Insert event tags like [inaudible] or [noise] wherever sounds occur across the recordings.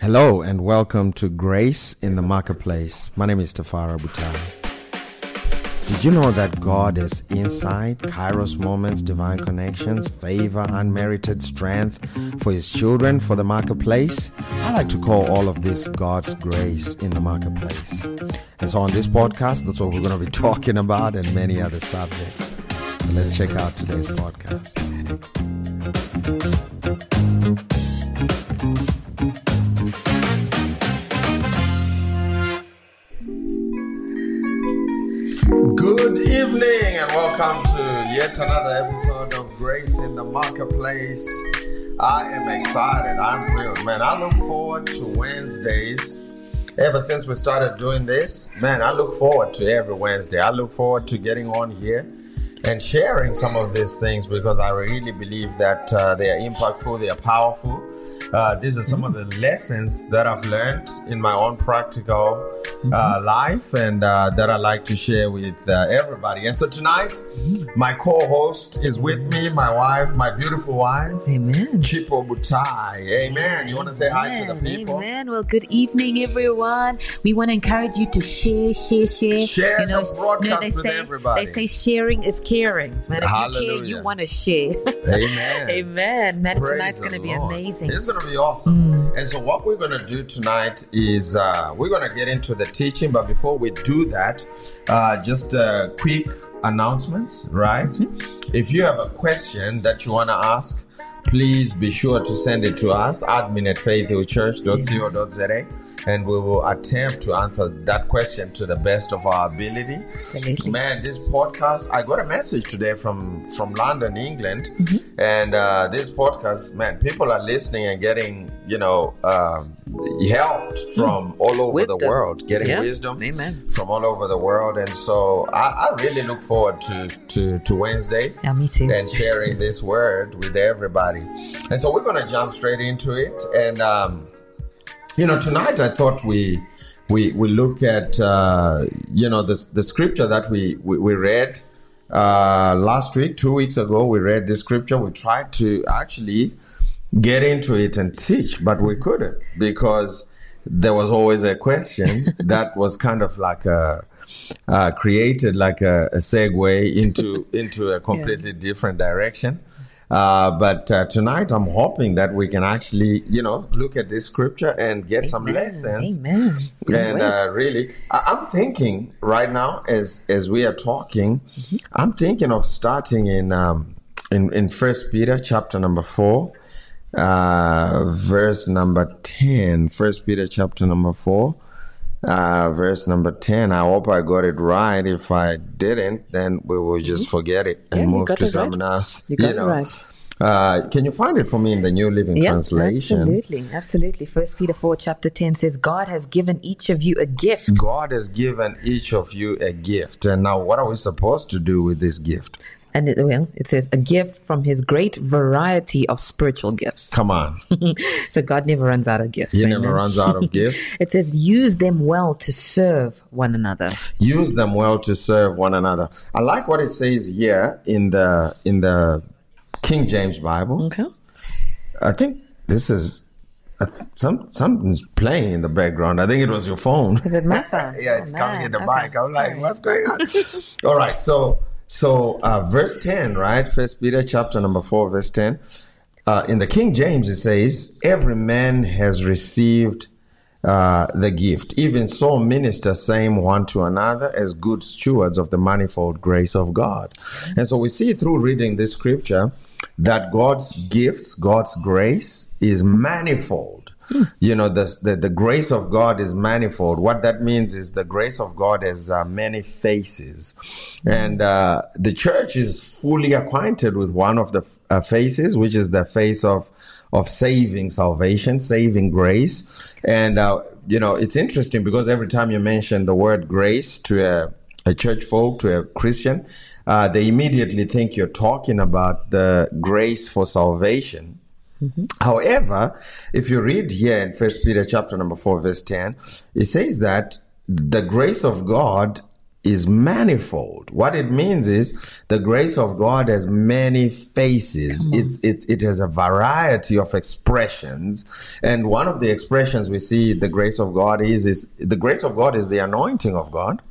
Hello and welcome to Grace in the Marketplace. My name is Tafara Butai. Did you know that God is inside? kairos moments, divine connections, favor, unmerited strength for his children for the marketplace? I like to call all of this God's grace in the marketplace. And so on this podcast, that's what we're going to be [laughs] talking about and many other subjects. So let's check out today's podcast. And welcome to yet another episode of Grace in the Marketplace. I am excited. I'm thrilled, man. I look forward to Wednesdays. Ever since we started doing this, man, I look forward to every Wednesday. I look forward to getting on here and sharing some of these things because I really believe that uh, they are impactful, they are powerful. Uh, these are some of the lessons that I've learned in my own practical uh, life and uh, that I like to share with uh, everybody. And so tonight, my co-host is with me, my wife, my beautiful wife, Amen. Chipo Butai. Amen. You want to say hi to the people? Amen. Well, good evening, everyone. We want to encourage you to share, share, share. Share the broadcast they with say, everybody. They say sharing is caring. Man, if you care, Hallelujah. you want to share. [laughs] Amen. Amen. Man, Praise tonight's going to be amazing. It's going to be awesome. And so, what we're going to do tonight is uh, we're going to get into the teaching. But before we do that, uh, just uh, quick announcements, right? If you have a question that you want to ask, please be sure to send it to us, admin at faithhillchurch.co.za, and we will attempt to answer that question to the best of our ability. Absolutely. Man, this podcast, I got a message today from from London, England, Mm-hmm. and uh, this podcast, man, people are listening and getting, you know, um, helped from all over the Hmm. World, getting Yeah. wisdom Amen. from all over the world, and so I, I really look forward to to to Wednesdays Yeah, and sharing [laughs] this word with everybody. And so we're gonna jump straight into it, and um, you know, tonight I thought we we we look at uh, you know the the scripture that we we, we read uh, last week, two weeks ago. We read this scripture. We tried to actually get into it and teach, but we couldn't because there was always a question [laughs] that was kind of like a uh, created like a, a segue into [laughs] into a completely different direction. Uh, but uh, tonight, I'm hoping that we can actually, you know, look at this scripture and get some lessons. Amen. And uh, really, I- I'm thinking right now, as as we are talking, Mm-hmm. I'm thinking of starting in um, in in First Peter chapter number four, uh, verse number ten. First Peter chapter number four, uh, verse number ten. I hope I got it right. If I didn't, then we will just forget it and Mm-hmm. Yeah, you move to it right. else. You got it right. Uh, can you find it for me in the New Living Yeah, Translation? absolutely, absolutely. First Peter four chapter ten says, "God has given each of you a gift, God has given each of you a gift. And now, what are we supposed to do with this gift? And it, well, it says a gift from His great variety of spiritual gifts. [laughs] Come on. So God never runs out of gifts. He Amen. never runs out of [laughs] gifts. It says, use them well to serve one another. Use them well to serve one another. I like what it says here in the in the King James Bible. Okay. I think this is th- some something's playing in the background. I think it was your phone. Is it my [laughs] phone? yeah, it's Oh, coming in the Okay, mic. I'm like, what's going on? All right, so so uh, verse ten, right? First Peter chapter number four, verse ten. Uh, in the King James, it says, "Every man has received uh, the gift. Even so, minister same one to another as good stewards of the manifold grace of God." And so we see through reading this scripture that God's gifts, God's grace, is manifold you know the, the the grace of god is manifold. What that means is the grace of god has uh, many faces. And uh, the church is fully acquainted with one of the uh, faces which is the face of of saving salvation saving grace. And uh, you know it's interesting because every time you mention the word grace to a, a church folk to a christian uh, they immediately think you're talking about the grace for salvation Mm-hmm. However, if you read here in First Peter chapter number four, verse ten, it says that the grace of God is manifold. What it means is the grace of God has many faces. It's it it has a variety of expressions, and one of the expressions we see the grace of God is is the grace of God is the anointing of God.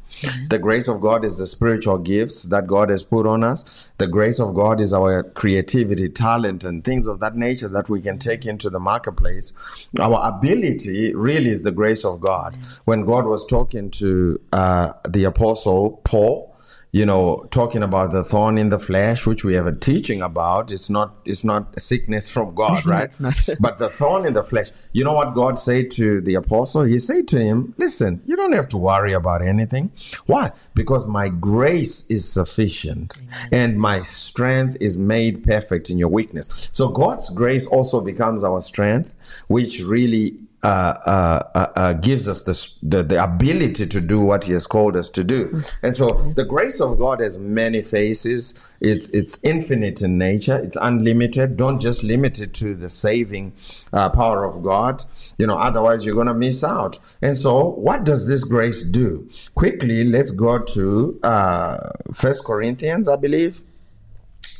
The grace of God is the spiritual gifts that God has put on us. The grace of God is our creativity, talent, and things of that nature that we can take into the marketplace. Our ability really is the grace of God. When God was talking to uh, the apostle Paul, you know, talking about the thorn in the flesh, which we have a teaching about. It's not it's not sickness from God, [laughs] right? But the thorn in the flesh. You know what God said to the apostle? He said to him, Listen, you don't have to worry about anything. Why? Because my grace is sufficient and my strength is made perfect in your weakness. So God's grace also becomes our strength, which really Uh, uh, uh, gives us the, the the ability to do what He has called us to do. And so mm-hmm. the grace of God has many faces. It's it's infinite in nature. It's unlimited. Don't just limit it to the saving uh, power of God. You know, otherwise you're gonna miss out. And so, what does this grace do? Quickly, let's go to uh, First Corinthians, I believe.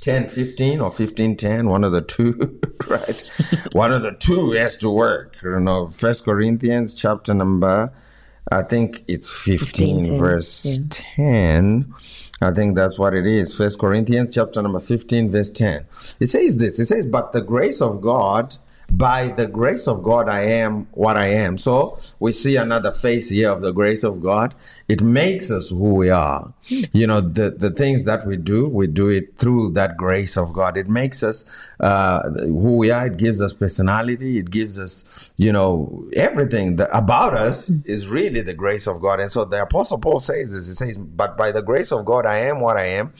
10 15 or 15 10 one of the two [laughs] right one of the two has to work you know first corinthians chapter number i think it's 15, 15, verse yeah. 10 i think that's what it is first corinthians chapter number 15 verse 10 it says this it says but the grace of god by the grace of God, I am what I am. So we see another face here of the grace of God. It makes us who we are. You know, the, the things that we do, we do it through that grace of God. It makes us uh, who we are. It gives us personality. It gives us, you know, everything that, about us is really the grace of God. And so the Apostle Paul says this. He says, But by the grace of God, I am what I am.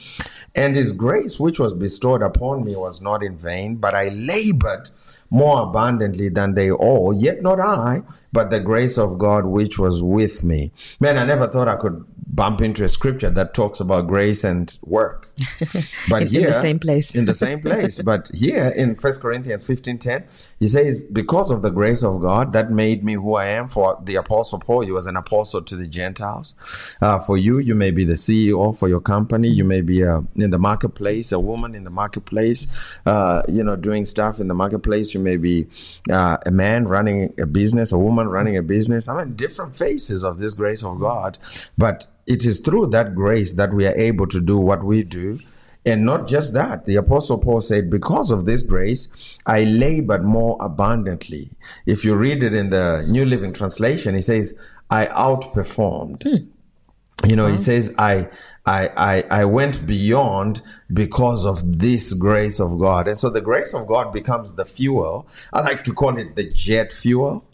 And his grace, which was bestowed upon me, was not in vain, but I labored more abundantly than they all, yet not I, but the grace of God which was with me. Man, I never thought I could bump into a scripture that talks about grace and work. [laughs] But In- in here the same place. in the same place. [laughs] But here in First Corinthians 15:10, he says, Because of the grace of God that made me who I am, for the apostle Paul, he was an apostle to the Gentiles. Uh, for you, you may be the CEO for your company, you may be uh, in the marketplace, a woman in the marketplace, uh, you know, doing stuff in the marketplace. You may be uh, a man running a business, a woman running a business. I mean, different faces of this grace of God. But it is through that grace that we are able to do what we do. And not just that, the Apostle Paul said, Because of this grace, I labored more abundantly. If you read it in the New Living Translation, he says, I outperformed. Hmm. You know, he says, I, I, I, I went beyond because of this grace of God. And so the grace of God becomes the fuel. I like to call it the jet fuel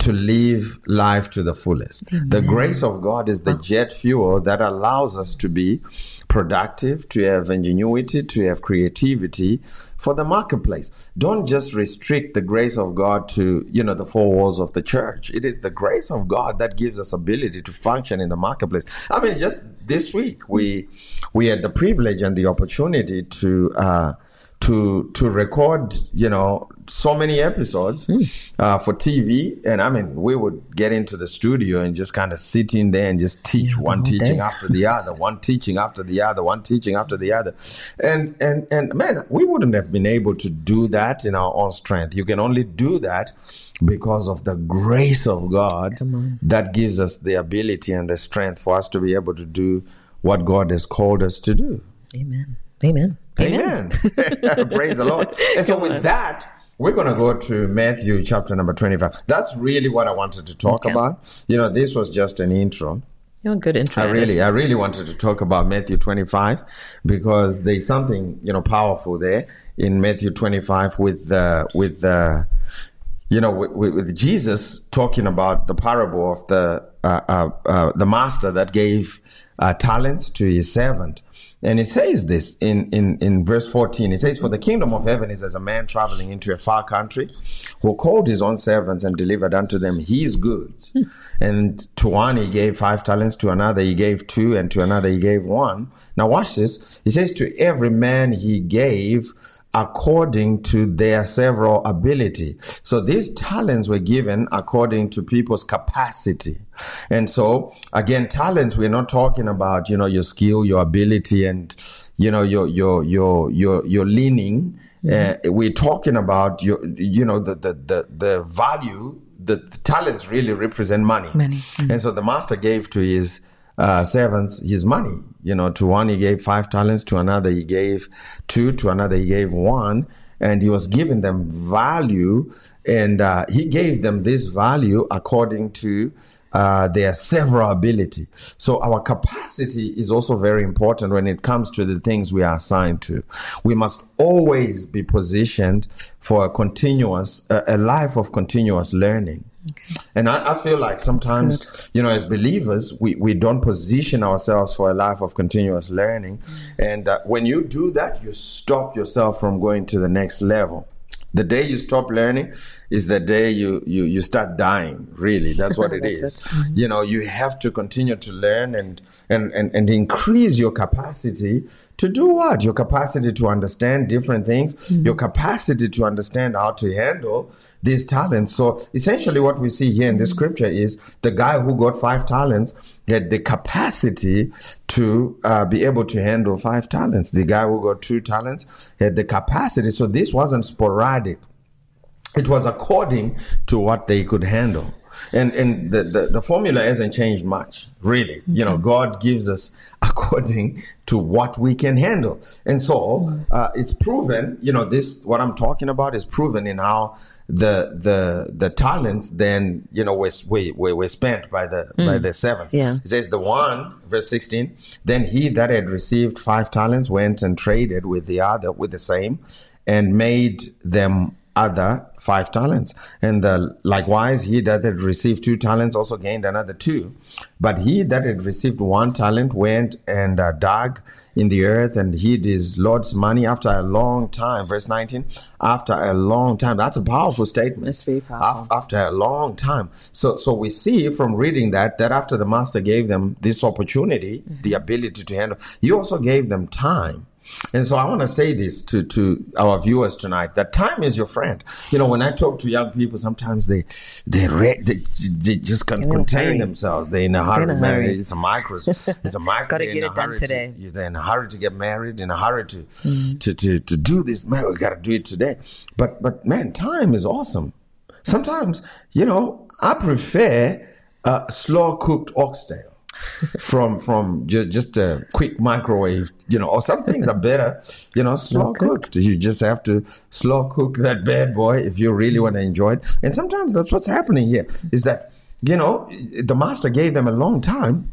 to live life to the fullest. The grace of God is the jet fuel that allows us to be productive, to have ingenuity, to have creativity for the marketplace. Don't just restrict the grace of God to, you know, the four walls of the church. It is the grace of God that gives us ability to function in the marketplace. I mean, just this week we we had the privilege and the opportunity to uh to to record, you know, so many episodes uh, for TV, and I mean, we would get into the studio and just kind of sit in there and just teach Yeah, one teaching day. after the other, [laughs] one teaching after the other, one teaching after the other, and and and man, we wouldn't have been able to do that in our own strength. You can only do that because of the grace of God that gives us the ability and the strength for us to be able to do what God has called us to do. Amen. Amen. Amen. [laughs] Praise the Lord. And so, with that, we're going to go to Matthew chapter number 25. That's really what I wanted to talk Okay. about. You know, this was just an intro. You're a good intro. I really, I really wanted to talk about Matthew 25 because there's something, you know, powerful there in Matthew 25 with, uh, with, uh, you know, with, with, with Jesus talking about the parable of the, uh, uh, uh, the master that gave uh, talents to his servant. And it says this in, in, in verse 14. It says, For the kingdom of heaven is as a man traveling into a far country who called his own servants and delivered unto them his goods. Hmm. And to one he gave five talents, to another he gave two, and to another he gave one. Now watch this. He says, To every man he gave according to their several ability. So these talents were given according to people's capacity. And so again, talents, we're not talking about, you know, your skill, your ability and, you know, your, your, your, your, your leaning. Uh, we're talking about your, you know, the, the, the, the value, the, the talents really represent money. Money. And so the master gave to his uh, servants his money. You know, to one he gave five talents, to another he gave two, to another he gave one, and he was giving them value, and uh, he gave them this value according to uh, their several ability. So our capacity is also very important when it comes to the things we are assigned to. We must always be positioned for a continuous, a life of continuous learning. And I, I feel like sometimes, you know, as believers, we, we don't position ourselves for a life of continuous learning. And uh, when you do that, you stop yourself from going to the next level. The day you stop learning is the day you, you, you start dying, really. That's what [laughs] it That's is. it. You know, you have to continue to learn and, and, and, and increase your capacity to do what? Your capacity to understand different things, your capacity to understand how to handle these talents. So essentially, what we see here in this scripture is the guy who got five talents had the capacity to uh, be able to handle five talents. The guy who got two talents had the capacity. So this wasn't sporadic it was according to what they could handle and and the, the, the formula hasn't changed much really you know god gives us according to what we can handle. And so uh, it's proven you know this what i'm talking about is proven in how the the the talents then you know were, were, were spent by the by the servants. Yeah. it says the one verse 16 then he that had received five talents went and traded with the other with the same and made them other five talents and the, likewise he that had received two talents also gained another two but he that had received one talent went and uh, dug in the earth and hid his lord's money after a long time verse 19 after a long time that's a powerful statement That's very powerful. Af- after a long time. So, so we see from reading that that after the master gave them this opportunity, the ability to handle, he also gave them time. And so I want to say this to, to our viewers tonight that time is your friend. You know, when I talk to young people, sometimes they they, re- they, they just can't contain themselves. They're in a hurry. in a hurry. It's a micro. It's [laughs] a micro. Gotta get it done hurry to- today. they're in a hurry to get married, in a hurry to Mm. to, to to do this. Man, we gotta do it today. But but man, time is awesome. Sometimes, you know, I prefer a slow cooked oxtail from from just just a quick microwave, you know, or some things are better, you know, slow cooked. You just have to slow cook that bad boy if you really want to enjoy it. And sometimes that's what's happening here is that, you know, the master gave them a long time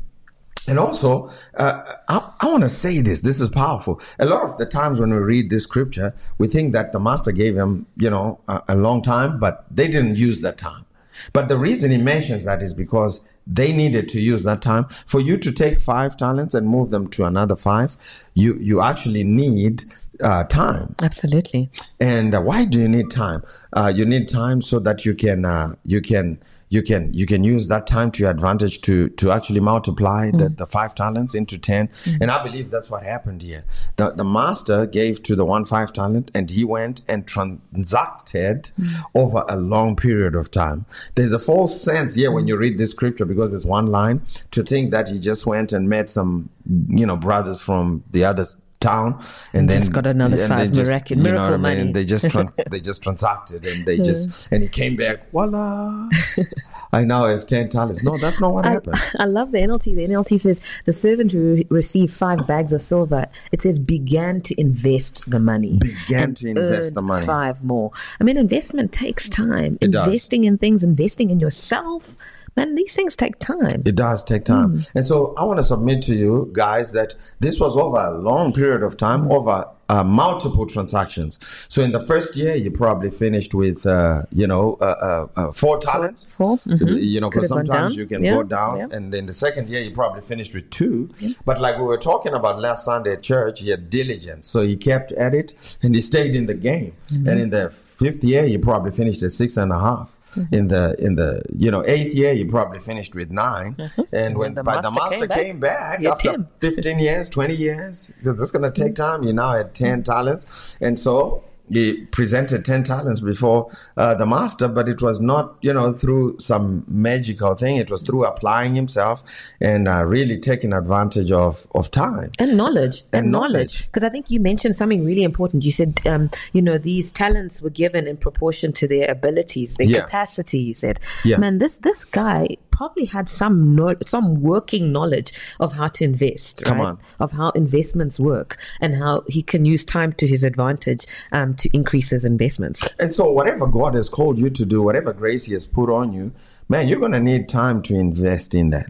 and also, uh, I, I want to say this. This is powerful. A lot of the times when we read this scripture, we think that the master gave them, you know, a, a long time, but they didn't use that time. But the reason he mentions that is because they needed to use that time. For you to take five talents and move them to another five, you you actually need uh, time. Absolutely. And uh, why do you need time? Uh, you need time so that you can uh, you can you can you can use that time to your advantage to to actually multiply the, mm. the five talents into 10 mm. and i believe that's what happened here. The the master gave to the one five talent and he went and transacted mm. over a long period of time. There's a false sense here when you read this scripture because it's one line to think that he just went and met some you know brothers from the other town and then Just got another and five just, miracle- you know miracle I mean? money. And they just tran- [laughs] they just transacted and they just and he came back voila [laughs] I now have 10 talents no that's not what I, happened [laughs] I love the NLT. The NLT says the servant who received five bags of silver, it says began to invest the money. began to invest the money Five more. I mean, investment takes time. It does. investing in things, investing in yourself. Man, these things take time. It does take time. And so I want to submit to you guys that this was over a long period of time, over uh, multiple transactions. So in the first year, you probably finished with, uh, you know, uh, uh, uh, four talents. Four, mhm. You know, because Could have gone sometimes you can Yeah, go down. yeah. And then the second year, you probably finished with two. But like we were talking about last Sunday at church, he had diligence. So he kept at it and he stayed in the game. Mm-hmm. And in the fifth year, you probably finished at six and a half. Mm-hmm. In the in the you know eighth year, you probably finished with 9 and when the by the master master came came back, back, after 10. 15 years, 20 years, because it's going to take Mm-hmm. time. You now had 10 talents, and so he presented 10 talents before uh, the master, but it was not, you know, through some magical thing. It was through applying himself and uh, really taking advantage of, of time. and knowledge and, And knowledge because i think you mentioned something really important you said um, you know these talents were given in proportion to their abilities their Yeah. capacity you said Yeah. man this this guy probably had some no, some working knowledge of how to invest Come right? on. of how investments work and how he can use time to his advantage um, to increase his investments And so, whatever God has called you to do, whatever grace He has put on you, man, you're going to need time to invest in that.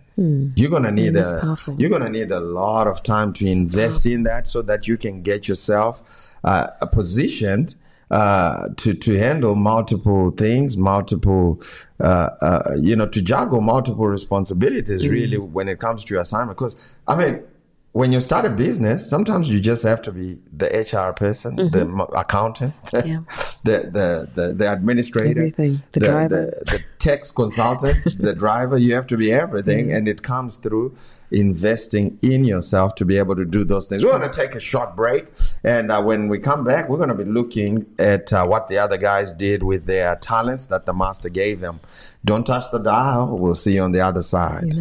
You're going to need a powerful. you're going to need a lot of time to invest in that, so that you can get yourself uh, positioned uh, to to handle multiple things, multiple uh, uh, you know, to juggle multiple responsibilities. Really, when it comes to your assignment, because I mean. When you start a business, sometimes you just have to be the HR person, the accountant, [laughs] Yeah. the, the, the, the administrator, Everything. The driver. the, the tax consultant, [laughs] the driver. You have to be everything, and it comes through investing in yourself to be able to do those things. We're going to take a short break, and uh, when we come back, we're going to be looking at uh, what the other guys did with their talents that the master gave them. Don't touch the dial. We'll see you on the other side.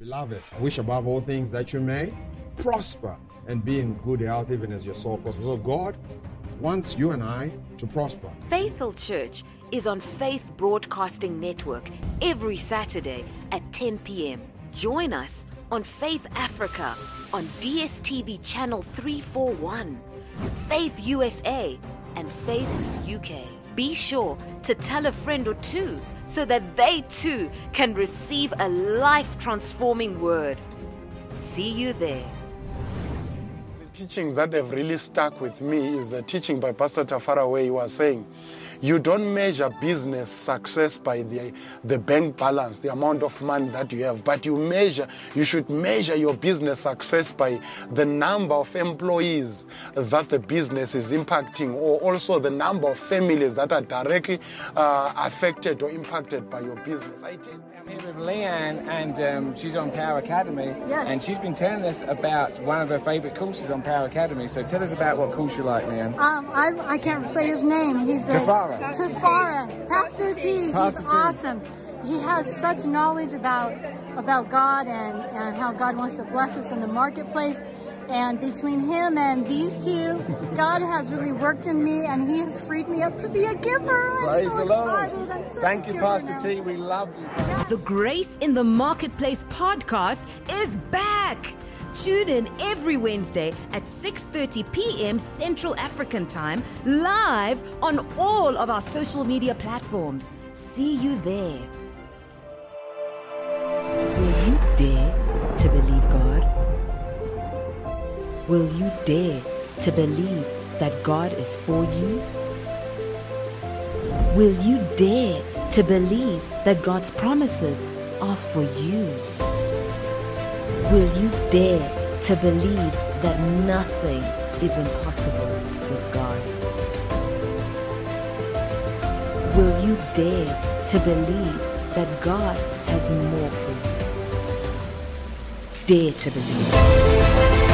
Beloved, I wish above all things that you may prosper and be in good health, even as your soul prospers. So, God wants you and I to prosper. Faith Hill Church is on Faith Broadcasting Network every Saturday at 10 p.m. Join us on Faith Africa on DSTV channel 341, Faith USA, and Faith UK. Be sure to tell a friend or two so that they too can receive a life transforming word. See you there. Teachings that have really stuck with me is a teaching by Pastor Tafara where he was saying, you don't measure business success by the, the bank balance, the amount of money that you have, but you measure, you should measure your business success by the number of employees that the business is impacting, or also the number of families that are directly uh, affected or impacted by your business. I tell I'm here with Leanne, and um, she's on Power Academy. Yes. And she's been telling us about one of her favourite courses on Power Academy. So tell us about what course you like, Leanne. Um, I, I can't say his name. He's the Tafara. Tafara. Pastor T. Pastor He's T. awesome. He has such knowledge about about God and, and how God wants to bless us in the marketplace. And between him and these two, God has really worked in me, and He has freed me up to be a giver. I'm Praise so the Lord. excited. I'm such Thank you, Pastor now. T. We love you. The Grace in the Marketplace podcast is back. Tune in every Wednesday at 6:30 p.m. Central African Time, live on all of our social media platforms. See you there. Will you dare to believe that God is for you? Will you dare to believe that God's promises are for you? Will you dare to believe that nothing is impossible with God? Will you dare to believe that God has more for you? Dare to believe.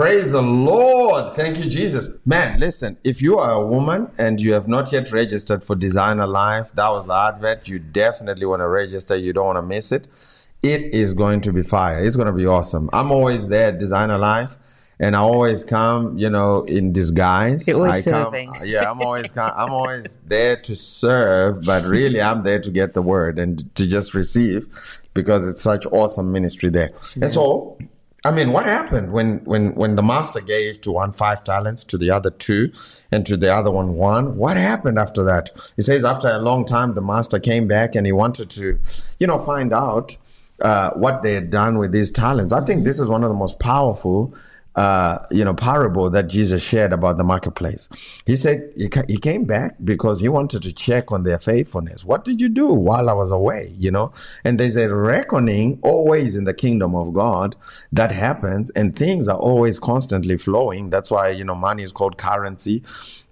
Praise the Lord. Thank you, Jesus. Man, listen, if you are a woman and you have not yet registered for Designer Life, that was the advert. You definitely want to register. You don't want to miss it. It is going to be fire. It's going to be awesome. I'm always there at Designer Life. And I always come, you know, in disguise. You're always I come, serving. Uh, yeah, I'm always come, I'm always there to serve, but really I'm there to get the word and to just receive because it's such awesome ministry there. And so I mean, what happened when when when the master gave to one five talents, to the other two, and to the other one one? What happened after that? He says after a long time, the master came back and he wanted to, you know, find out uh, what they had done with these talents. I think this is one of the most powerful uh, you know, parable that Jesus shared about the marketplace. He said he, ca- he came back because he wanted to check on their faithfulness. What did you do while I was away? You know, and there's a reckoning always in the kingdom of God that happens, and things are always constantly flowing. That's why you know money is called currency,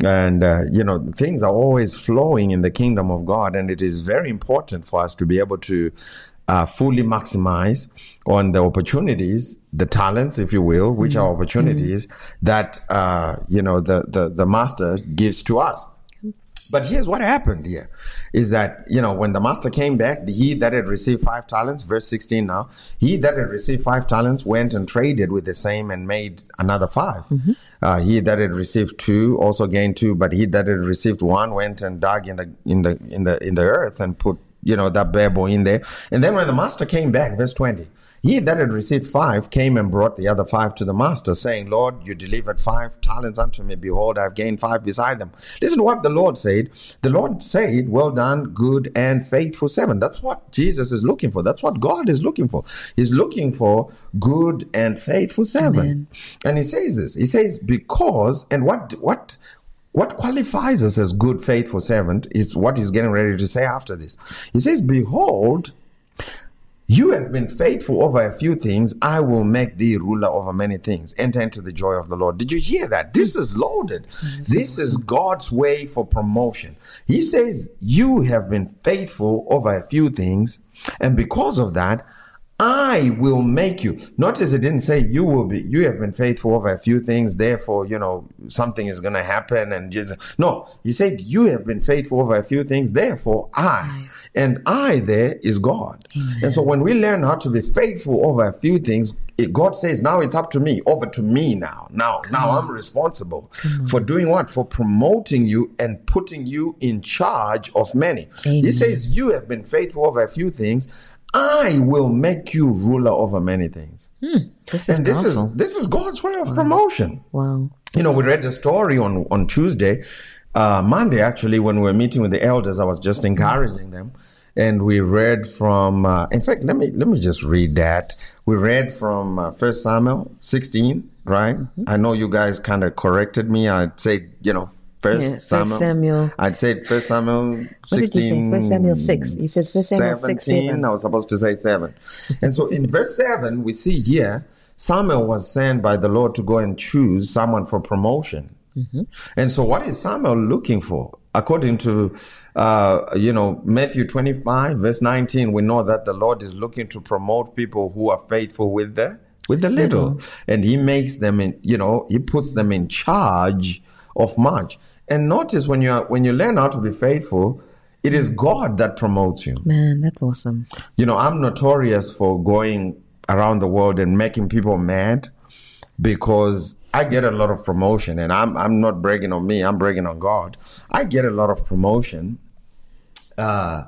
and uh, you know things are always flowing in the kingdom of God, and it is very important for us to be able to uh, fully maximize on the opportunities, the talents, if you will, which are opportunities that uh, you know the, the the master gives to us. But here's what happened here is that, you know, when the master came back, he that had received five talents, verse 16 now, he that had received five talents went and traded with the same and made another 5 Uh, he that had received two also gained two, but he that had received one went and dug in the in the in the in the earth and put, you know, that babble in there. And then when the master came back, verse 20, he that had received five came and brought the other five to the master, saying, Lord, you delivered five talents unto me. Behold, I have gained five beside them. Listen to what the Lord said. The Lord said, Well done, good and faithful servant. That's what Jesus is looking for. That's what God is looking for. He's looking for good and faithful servant. And he says this. He says, Because, and what, what, what qualifies us as good, faithful servant is what he's getting ready to say after this. He says, Behold, you have been faithful over a few things. I will make thee ruler over many things. Enter into the joy of the Lord. Did you hear that? This is loaded. This is God's way for promotion. He says, You have been faithful over a few things. And because of that, I will make you. Notice it didn't say you will be, you have been faithful over a few things, therefore, you know, something is going to happen. And just, no, he said, you have been faithful over a few things, therefore, I. And I there is God. And so when we learn how to be faithful over a few things, it, God says, now it's up to me, over to me now. Now, now I'm responsible for doing what? For promoting you and putting you in charge of many. He says, you have been faithful over a few things. I will make you ruler over many things. This is And this is this is God's way of promotion. wow. You know, we read the story on on Tuesday, uh, Monday actually, when we were meeting with the elders. I was just encouraging them, and we read from. Uh, in fact, let me let me just read that. We read from uh, First Samuel sixteen, right? I know you guys kind of corrected me. I'd say you know. First Yeah, Samuel. Samuel. I'd say First Samuel What did you say? 16. First Samuel 6. You said First Samuel 6, 7. I was supposed to say seven. and so in verse seven, we see here Samuel was sent by the Lord to go and choose someone for promotion. And so, what is Samuel looking for? According to, uh, you know, Matthew 25, verse 19, we know that the Lord is looking to promote people who are faithful with the with the little, and He makes them in, you know, He puts them in charge of March. And notice when you are, when you learn how to be faithful, it is God that promotes you. Man, that's awesome. You know, I'm notorious for going around the world and making people mad because I get a lot of promotion and I'm I'm not bragging on me, I'm bragging on God. I get a lot of promotion. Uh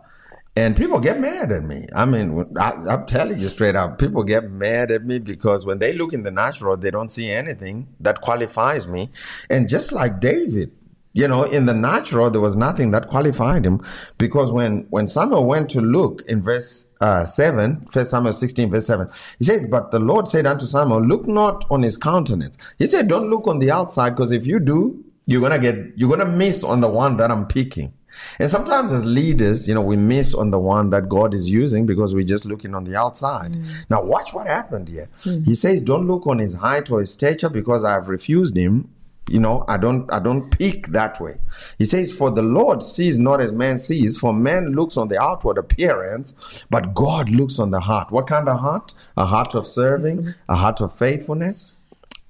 and people get mad at me. I mean, I, I'm telling you straight out, people get mad at me because when they look in the natural, they don't see anything that qualifies me. And just like David, you know, in the natural, there was nothing that qualified him because when, when Samuel went to look in verse uh, 7, 1 Samuel 16, verse 7, he says, But the Lord said unto Samuel, Look not on his countenance. He said, Don't look on the outside because if you do, you're going to get, you're going to miss on the one that I'm picking. And sometimes as leaders, you know, we miss on the one that God is using because we're just looking on the outside. Mm. Now watch what happened here. Mm. He says, Don't look on his height or his stature because I have refused him. You know, I don't I don't pick that way. He says, For the Lord sees not as man sees, for man looks on the outward appearance, but God looks on the heart. What kind of heart? A heart of serving, mm-hmm. a heart of faithfulness.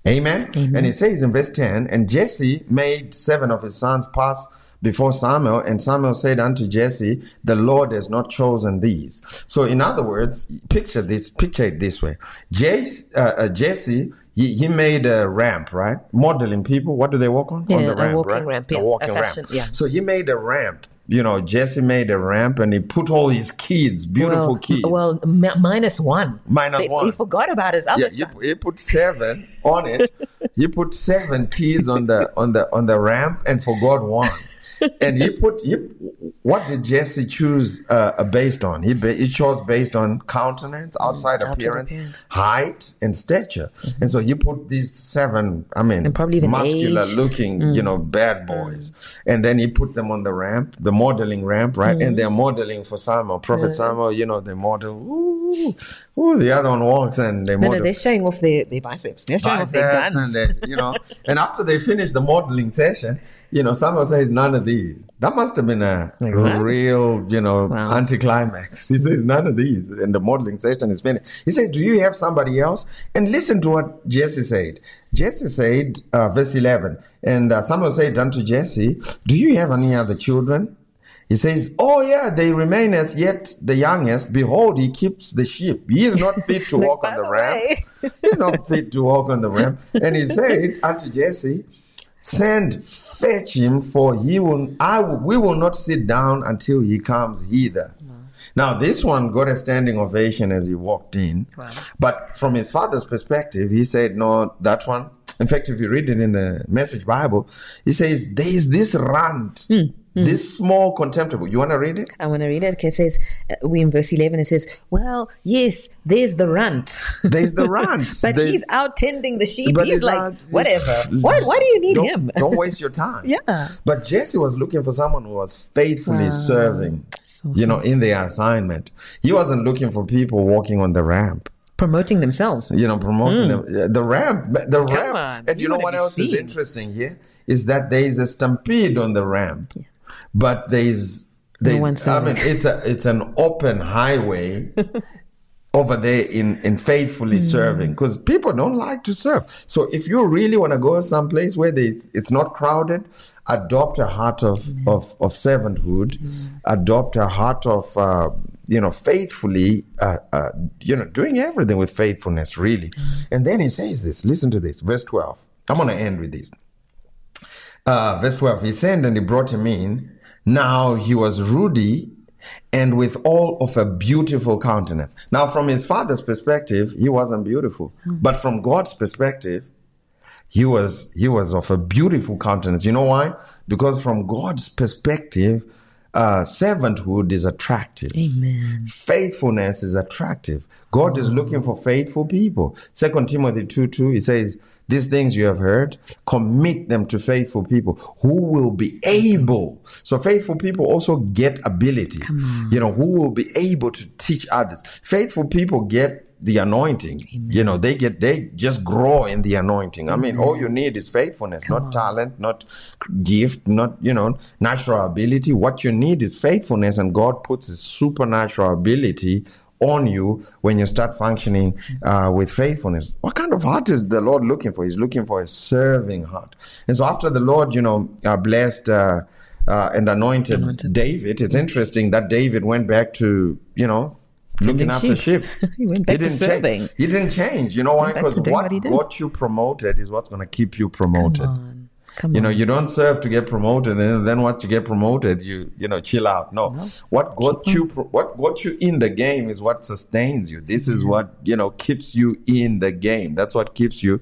Amen. And he says in verse 10 And Jesse made seven of his sons pass before Samuel, and Samuel said unto Jesse, The Lord has not chosen these. So, in other words, picture this, picture it this way. Jace, uh, uh, Jesse, he, he made a ramp, right? Modeling people. What do they walk on? on the a ramp, walking right? ramp, A yeah, a walking fashion- ramp. yeah. So he made a ramp. You know, Jesse made a ramp and he put all his kids, beautiful well, kids. Well, mi- minus one. Minus They- one. He forgot about his other yeah, he, you put seven on it. [laughs] he put seven kids on the on the on the ramp and forgot one. And he put he, what did Jesse choose uh, based on? He he chose based on countenance, outside outside appearance, appearance. height, and stature. And so he put these seven. I mean, And probably muscular age. Mm. looking, you know, bad boys. And then he put them on the ramp, the modeling ramp, right? Mm. And they're modeling for Samuel, Prophet Samuel. You know, they model. Ooh, ooh, the other one walks and they No, model no, they're showing off their, their biceps. They're showing off their biceps guns. and they, you know, and after they finish the modeling session, you know, someone says none of these. That must have been a Like real, you know, Wow. anticlimax. He says none of these, and the modeling session is finished. He says, "Do you have somebody else?" And listen to what Jesse said. Jesse said, uh, verse eleven, and uh, Samuel said unto Jesse, "Do you have any other children?" He says, Oh, yeah, they remaineth yet the youngest. Behold, he keeps the sheep. He is not [laughs] fit to walk on the the ramp. way. He's not fit to walk on the ramp. And he said unto Jesse, Send, fetch him, for he will. I we will not sit down until he comes hither. Now, this one got a standing ovation as he walked in. But from his father's perspective, he said, No, that one. In fact, if you read it in the Message Bible, he says, There is this hmm. Runt, this small contemptible. You want to read it? I want to read it. Okay, it says, uh, we in verse 11, it says, Well, yes, there's the runt. [laughs] There's the runt. [laughs] but There's- he's out tending the sheep. He's like, not- whatever. [laughs] Why, why do you need don't, him? don't waste your time. Yeah. But Jesse was looking for someone who was faithfully serving, you know, in their assignment. He wasn't looking for people walking on the ramp, Promoting themselves. you know, promoting them. The ramp, the ramp. on, And you, know what else is interesting here is that there is a stampede on the ramp, but there's there's one I mean it's a it's an open highway [laughs] over there in in faithfully Hmm. serving because people don't like to serve. So if you really want to go someplace where they, it's not crowded, adopt a heart of Hmm. of, of servanthood, adopt a heart of uh, you know faithfully uh, uh, you know doing everything with faithfulness really. And then he says this. Listen to this, verse twelve. I'm going to end with this. Uh, verse 12 He sent and he brought him in. Now he was ruddy and with all of a beautiful countenance. Now, from his father's perspective, he wasn't beautiful. But from God's perspective, he was he was of a beautiful countenance. You know why? Because from God's perspective, uh, servanthood is attractive. Amen. Faithfulness is attractive. God is looking for faithful people. Second Timothy 2 2, he says, These things you have heard, commit them to faithful people who will be able. So faithful people also get ability. You know, who will be able to teach others. Faithful people get the anointing. You know, they get they just grow in the anointing. I mean, all you need is faithfulness, not talent, not gift, not you know, natural ability. What you need is faithfulness, and God puts His supernatural ability on you when you start functioning uh, with faithfulness. What kind of heart is the Lord looking for? He's looking for a serving heart. And so after the Lord, you know, uh, blessed. Uh, uh, and anointed, David. It's interesting that David went back to, you know, looking Tending after sheep. sheep. [laughs] He went back to didn't serving. Change. He didn't change. You know why? To Because what what he got you promoted is what's going to keep you promoted. Come You on. know, you don't serve to get promoted, and then once you get promoted, you you know chill out. No, what got you pro- what got you in the game is what sustains you. This is what you know keeps you in the game. That's what keeps you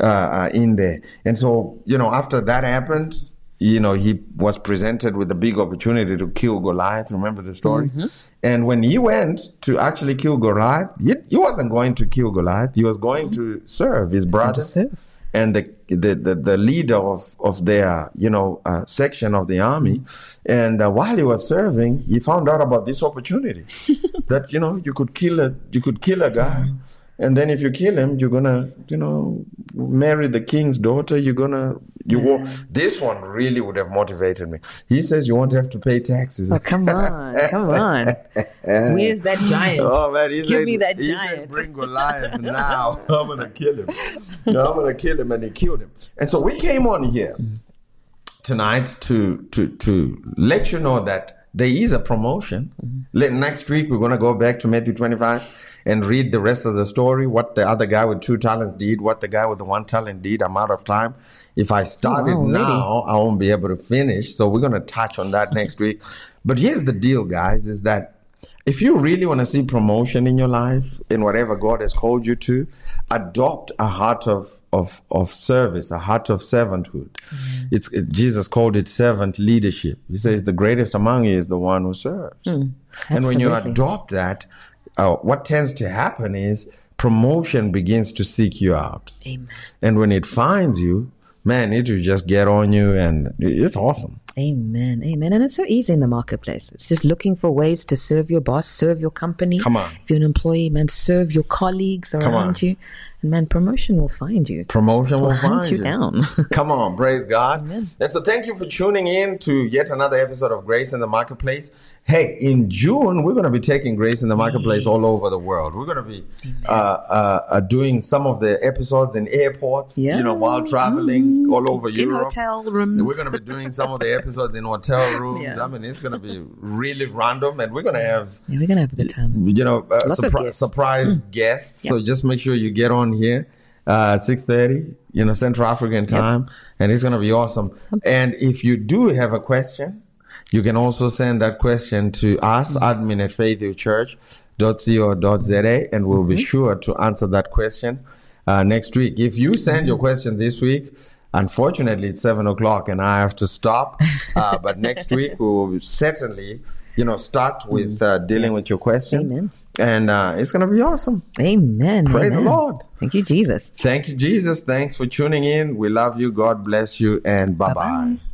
uh, uh, in there. And so you know, after that happened, you know, he was presented with a big opportunity to kill Goliath. Remember the story? And when he went to actually kill Goliath, he, he wasn't going to kill Goliath. He was going to serve his brother serve. And the, the, the, the leader of, of their you know uh, section of the army. And uh, while he was serving he found out about this opportunity [laughs] that you know you could kill a you could kill a guy. And then if you kill him you're gonna you know marry the king's daughter. You're gonna you won't mm-hmm. this one really would have motivated me he says you won't have to pay taxes Oh, come on. Come on. Where's that [laughs] giant? Oh man, he Give said, me that he giant. said, bring Goliath now. [laughs] I'm gonna kill him. No, I'm gonna kill him, and he killed him. And so we came on here tonight to to to let you know that there is a promotion. Mm-hmm. Let, next week we're gonna go back to Matthew 25 and read the rest of the story. What the other guy with two talents did, what the guy with the one talent did. I'm out of time. If I started oh, wow, really? now, I won't be able to finish. So we're gonna touch on that next week. But here's the deal, guys: is that if you really want to see promotion in your life, in whatever God has called you to, adopt a heart of of of service, a heart of servanthood. It's it, Jesus called it servant leadership. He says the greatest among you is the one who serves. and when you adopt that, uh, what tends to happen is promotion begins to seek you out. Amen. And when it finds you, man, it will just get on you, and it's awesome. Amen. Amen. And it's so easy in the marketplace. It's just looking for ways to serve your boss, serve your company. Come on. If you're an employee, man, serve your colleagues around you. And man, promotion will find you. Promotion will Will find you you down. [laughs] Come on, praise God. And so thank you for tuning in to yet another episode of Grace in the Marketplace. Hey, in June, we're going to be taking Grace in the Marketplace all over the world. We're going to be uh, uh, uh, doing some of the episodes in airports, Yeah. you know, while traveling all over in Europe. hotel rooms. We're going to be doing some of the episodes in hotel [laughs] rooms. Yeah. I mean, it's going to be really random, and we're going to have yeah, we're going to have a good time. you know, uh, surpri- guests. surprise guests. So just make sure you get on here uh, six thirty, you know, Central African time, and it's going to be awesome. And if you do have a question, you can also send that question to us, admin at faithhillchurch.co.za, and we'll be sure to answer that question uh, next week. If you send your question this week. Unfortunately, it's seven o'clock and I have to stop. Uh, [laughs] but next week we will certainly, you know, start with uh, dealing with your question. Amen. And uh, it's going to be awesome. Amen. Praise the Lord. Thank you, Jesus. Thank you, Jesus. Thanks for tuning in. We love you. God bless you. And bye bye. Bye-bye.